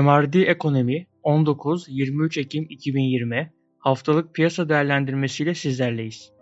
MRD Ekonomi 19-23 Ekim 2020 haftalık piyasa değerlendirmesiyle sizlerleyiz.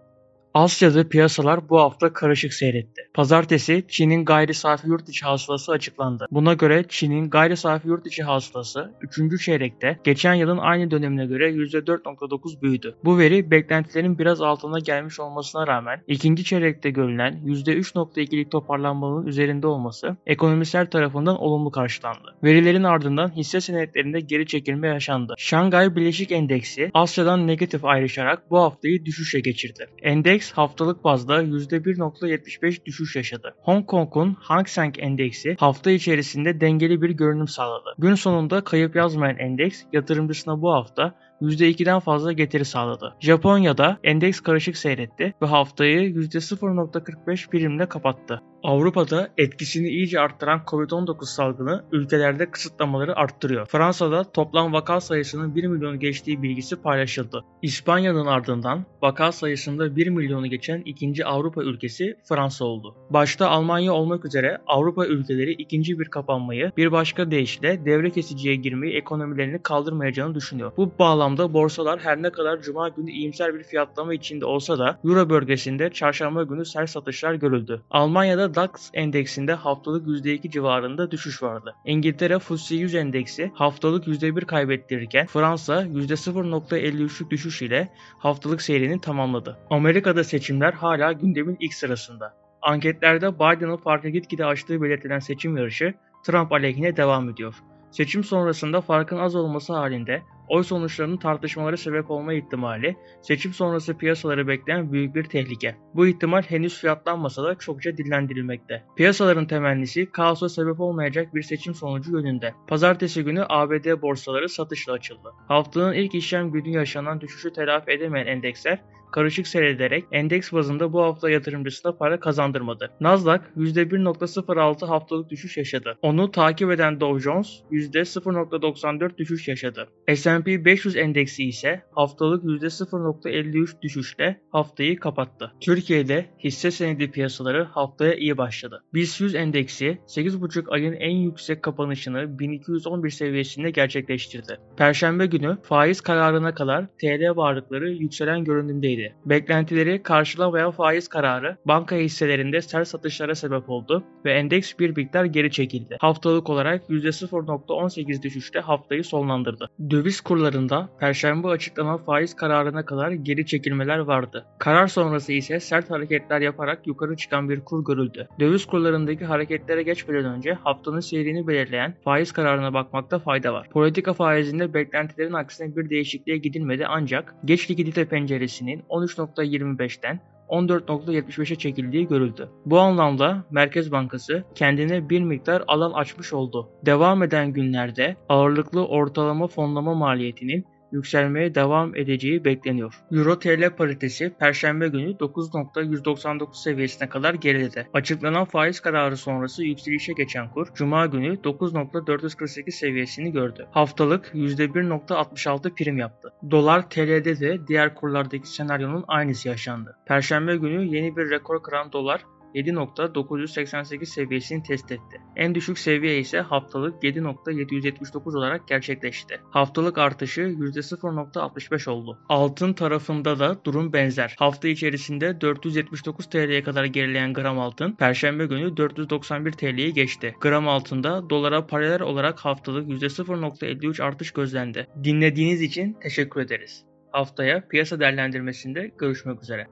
Asya'da piyasalar bu hafta karışık seyretti. Pazartesi Çin'in gayri safi yurt içi hasılası açıklandı. Buna göre Çin'in gayri safi yurt içi hasılası 3. çeyrekte geçen yılın aynı dönemine göre %4.9 büyüdü. Bu veri beklentilerin biraz altına gelmiş olmasına rağmen ikinci çeyrekte görülen %3.2'lik toparlanmanın üzerinde olması ekonomistler tarafından olumlu karşılandı. Verilerin ardından hisse senetlerinde geri çekilme yaşandı. Şangay Bileşik Endeksi Asya'dan negatif ayrışarak bu haftayı düşüşe geçirdi. Endeks Endeks haftalık bazda %1.75 düşüş yaşadı. Hong Kong'un Hang Seng Endeksi hafta içerisinde dengeli bir görünüm sağladı. Gün sonunda kayıp yazmayan endeks yatırımcısına bu hafta %2'den fazla getiri sağladı. Japonya'da endeks karışık seyretti ve haftayı %0.45 primle kapattı. Avrupa'da etkisini iyice arttıran Covid-19 salgını ülkelerde kısıtlamaları arttırıyor. Fransa'da toplam vaka sayısının 1 milyonu geçtiği bilgisi paylaşıldı. İspanya'nın ardından vaka sayısında 1 milyonu geçen ikinci Avrupa ülkesi Fransa oldu. Başta Almanya olmak üzere Avrupa ülkeleri ikinci bir kapanmayı bir başka deyişle devre kesiciye girmeyi ekonomilerini kaldırmayacağını düşünüyor. Bu bağlamda borsalar her ne kadar cuma günü iyimser bir fiyatlama içinde olsa da Euro bölgesinde çarşamba günü sert satışlar görüldü. Almanya'da DAX endeksinde haftalık %2 civarında düşüş vardı. İngiltere FTSE 100 endeksi haftalık %1 kaybettirirken Fransa %0.53'lük düşüş ile haftalık seyrini tamamladı. Amerika'da seçimler hala gündemin ilk sırasında. Anketlerde Biden'ın farkı gitgide açtığı belirtilen seçim yarışı Trump aleyhine devam ediyor. Seçim sonrasında farkın az olması halinde oy sonuçlarının tartışmalara sebep olma ihtimali seçim sonrası piyasaları bekleyen büyük bir tehlike. Bu ihtimal henüz fiyatlanmasa da çokça dillendirilmekte. Piyasaların temennisi kaosa sebep olmayacak bir seçim sonucu yönünde. Pazartesi günü ABD borsaları satışla açıldı. Haftanın ilk işlem günü yaşanan düşüşü telafi edemeyen endeksler karışık seyrederek endeks bazında bu hafta yatırımcısına para kazandırmadı. Nasdaq %1.06 haftalık düşüş yaşadı. Onu takip eden Dow Jones %0.94 düşüş yaşadı. S&P 500 endeksi ise haftalık %0.53 düşüşle haftayı kapattı. Türkiye'de hisse senedi piyasaları haftaya iyi başladı. BIST 100 endeksi 8,5 ayın en yüksek kapanışını 1211 seviyesinde gerçekleştirdi. Perşembe günü faiz kararına kadar TL varlıkları yükselen görünümdeydi yükseldi. Beklentileri karşılamayan faiz kararı banka hisselerinde sert satışlara sebep oldu ve endeks bir miktar geri çekildi. Haftalık olarak %0.18 düşüşte haftayı sonlandırdı. Döviz kurlarında perşembe açıklanan faiz kararına kadar geri çekilmeler vardı. Karar sonrası ise sert hareketler yaparak yukarı çıkan bir kur görüldü. Döviz kurlarındaki hareketlere geçmeden önce haftanın seyrini belirleyen faiz kararına bakmakta fayda var. Politika faizinde beklentilerin aksine bir değişikliğe gidilmedi ancak geç likidite penceresinin 13.25'ten 14.75'e çekildiği görüldü. Bu anlamda Merkez Bankası kendine bir miktar alan açmış oldu. Devam eden günlerde ağırlıklı ortalama fonlama maliyetinin yükselmeye devam edeceği bekleniyor. Euro TL paritesi Perşembe günü 9.199 seviyesine kadar geriledi. Açıklanan faiz kararı sonrası yükselişe geçen kur Cuma günü 9.448 seviyesini gördü. Haftalık %1.66 prim yaptı. Dolar TL'de de diğer kurlardaki senaryonun aynısı yaşandı. Perşembe günü yeni bir rekor kıran dolar 7.988 seviyesini test etti. En düşük seviye ise haftalık 7.779 olarak gerçekleşti. Haftalık artışı %0.65 oldu. Altın tarafında da durum benzer. Hafta içerisinde 479 TL'ye kadar gerileyen gram altın Perşembe günü 491 TL'yi geçti. Gram altında dolara paralel olarak haftalık %0.53 artış gözlendi. Dinlediğiniz için teşekkür ederiz. Haftaya piyasa değerlendirmesinde görüşmek üzere.